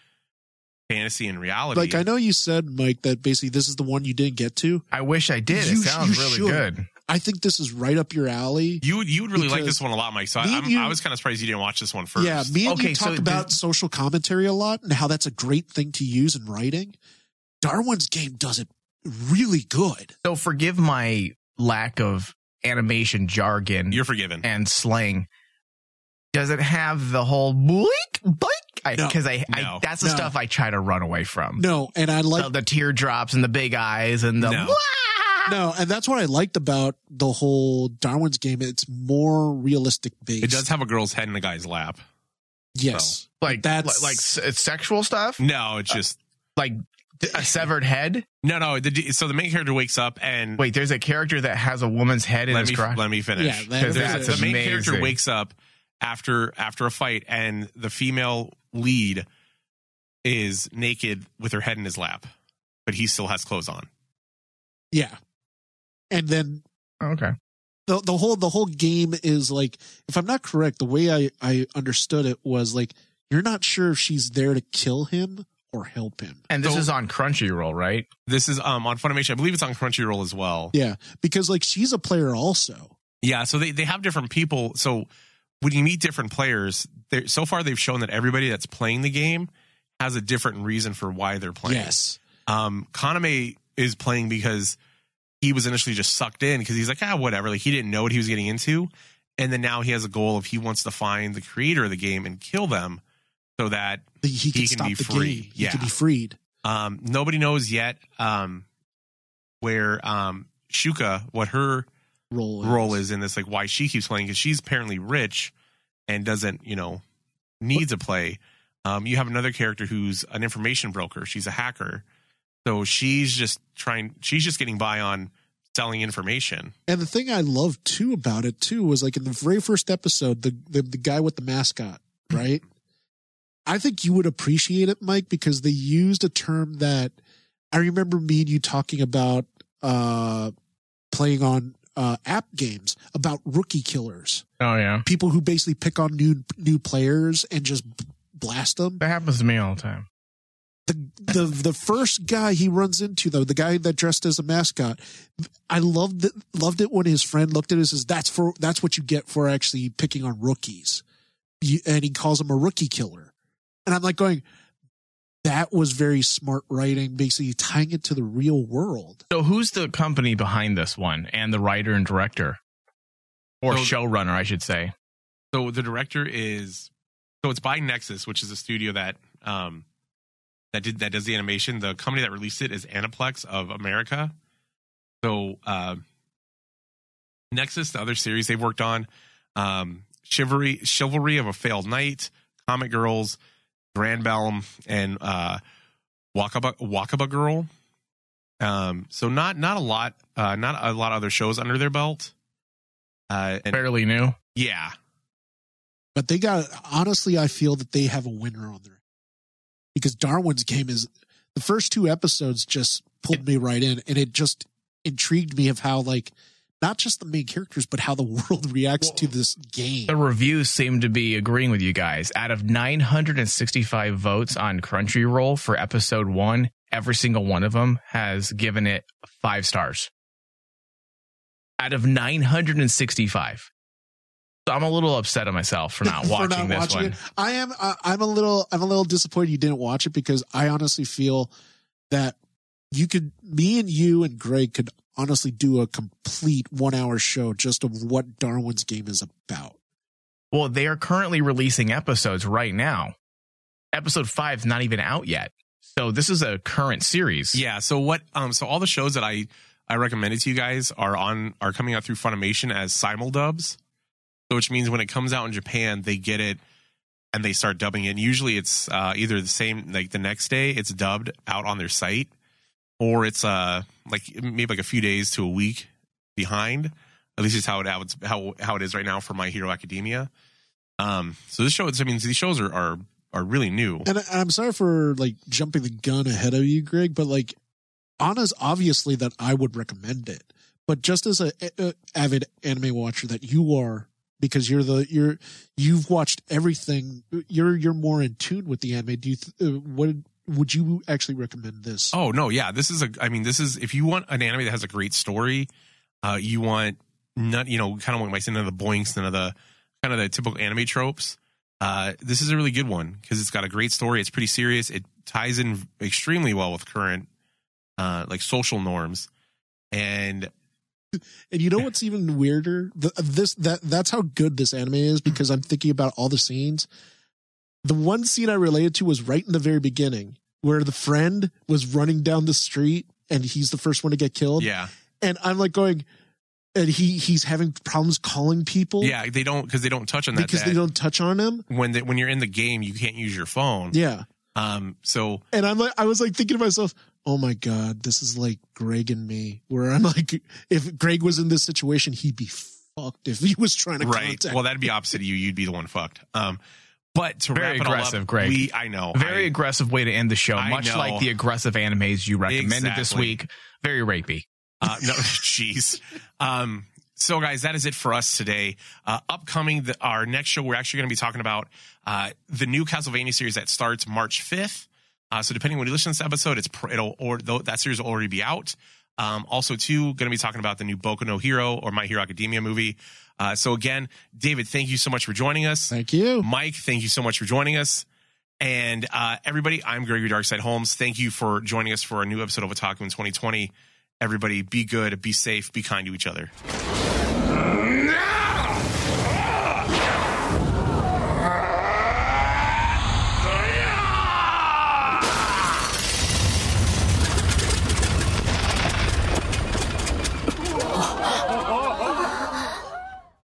fantasy and reality. Like I know you said, Mike, that basically this is the one you didn't get to. I wish I did. You- it sounds really should. good. I think this is right up your alley. you would you would really like this one a lot, Mike. So I, I'm, you- I was kind of surprised you didn't watch this one first. Yeah, me and Okay, you so talk about the- social commentary a lot and how that's a great thing to use in writing. Darwin's game does it really good. So forgive my lack of animation jargon You're forgiven. and slang. Does it have the whole boink boink? No. Because I, I, No. that's the No. stuff I try to run away from. No, and I like the, the teardrops and the big eyes and the No. (laughs) Wah! no, and that's what I liked about the whole Darwin's game. It's more realistic based. It does have a girl's head in a guy's lap. yes, like That's- like, like s- sexual stuff, No, it's uh, just like a severed head. no, no. The, so the main character wakes up and Wait, there's a character that has a woman's head in let his me crotch. let me finish. Yeah, that- Because There's- that's the main character wakes up after after a fight, and the female lead is naked with her head in his lap, but he still has clothes on. yeah, and then okay. the the whole the whole game is like if I'm not correct, the way I I understood it was like you're not sure if she's there to kill him or help him. And this So- is on Crunchyroll, right? This is um on Funimation. I believe it's on Crunchyroll as well. Yeah, because like she's a player also. Yeah, so they, they have different people. So when you meet different players, so far they've shown that everybody that's playing the game has a different reason for why they're playing. Yes. Um, Kaname is playing because he was initially just sucked in because he's like, ah, whatever. Like he didn't know what he was getting into. And then now he has a goal of he wants to find the creator of the game and kill them so that He, he can He can be free. game. He can be freed. um, nobody knows yet um, where um, Shuka, what her Role role is in this, like why she keeps playing because she's apparently rich and doesn't, you know, need to play. Um, you have another character who's an information broker. She's a hacker, so she's just trying. She's just getting by on selling information. And the thing I love too about it too was like in the very first episode, the the, the guy with the mascot, (clears throat) right? I think you would appreciate it, Mike, because they used a term that I remember me and you talking about uh playing on uh app games about rookie killers. Oh yeah, People who basically pick on new new players and just blast them. that happens to me all the time. the the the first guy he runs into though, the guy that dressed as a mascot, I loved it, loved it when his friend looked at it and says, "That's for that's what you get for actually picking on rookies." you, and he calls him a rookie killer. And I'm like going, that was very smart writing, basically tying it to the real world. So who's the company behind this one and the writer and director? Or So- showrunner, I should say. So the director is so it's by Nexus, which is a studio that um that did that does the animation. The company that released it is Aniplex of America. So uh, Nexus, the other series they've worked on, um, Chivalry, Chivalry of a Failed Knight, Comic Girls, Granbelm, and uh, Wakaba Wakaba Girl. Um, so not not a lot, uh, not a lot of other shows under their belt. Uh, and Fairly new. yeah, But they got honestly, I feel that they have a winner on their because Darwin's game is the first two episodes just pulled me right in, and it just intrigued me of how like not just the main characters, but how the (laughs) world reacts to this game. The reviews seem to be agreeing with you guys. Out of 965 votes on Crunchyroll for episode one, every single one of them has given it five stars. Out of 965. So I'm a little upset at myself for not (laughs) For watching not this watching one. it. I am. I, I'm a little. I'm a little disappointed you didn't watch it because I honestly feel that you could, me and you and Greg could honestly do a complete one hour show just of what Darwin's game is about. Well, they are currently releasing episodes right now. Episode five's not even out yet. So this is a current series. Yeah. So what? Um. So all the shows that I I recommended to you guys are on are coming out through Funimation as simuldubs. So which means when it comes out in Japan, they get it and they start dubbing it. And usually it's uh, either the same like the next day it's dubbed out on their site, or it's uh like maybe like a few days to a week behind. At least it's how it how how how it is right now for My Hero Academia. Um. So this show, I mean, these shows are are are really new. And I- I'm sorry for like jumping the gun ahead of you, Greg, but like Anna's obviously that I would recommend it. But just as a, a avid anime watcher that you are, because you're the you're you've watched everything, you're you're more in tune with the anime. Do you th- uh, what would you actually recommend this? Oh no, yeah, this is a. I mean, this is if you want an anime that has a great story, uh, you want not you know kind of say none of the boinks, none of the kind of the typical anime tropes. Uh, this is a really good one because it's got a great story. It's pretty serious. It ties in extremely well with current uh, like social norms, and And you know what's even weirder? The, this that that's how good this anime is because I'm thinking about all the scenes. The one scene I related to was right in the very beginning where the friend was running down the street and he's the first one to get killed. yeah, And I'm like going, and he he's having problems calling people. yeah, they don't because they don't touch on that. because that they don't touch on him. when they, when you're in the game, you can't use your phone. Yeah. Um. So And I'm like, I was like thinking to myself, oh my God, this is like Greg and me, where I'm (laughs) like, if Greg was in this situation, he'd be fucked if he was trying to right. contact Well, that'd be opposite of you. You'd be the one fucked. Um. But to Very wrap it all aggressive, up, Greg. we I know Very I- aggressive way to end the show, I much know. like the aggressive animes you recommended this week. Very rapey. Uh, no, (laughs) jeez. Um, so, guys, that is it for us today. Uh, upcoming, the, our next show, we're actually going to be talking about uh, the new Castlevania series that starts March fifth. Uh, so, depending when you listen to this episode, it's it'll or though that series will already be out. Um, also, too, going to be talking about the new Boku no Hero or My Hero Academia movie. Uh, so, again, David, thank you so much for joining us. Thank you. Mike, thank you so much for joining us. And uh, everybody, I'm Gregory Darkside Holmes. Thank you for joining us for a new episode of Otalku in 2020. Everybody, be good, be safe, be kind to each other.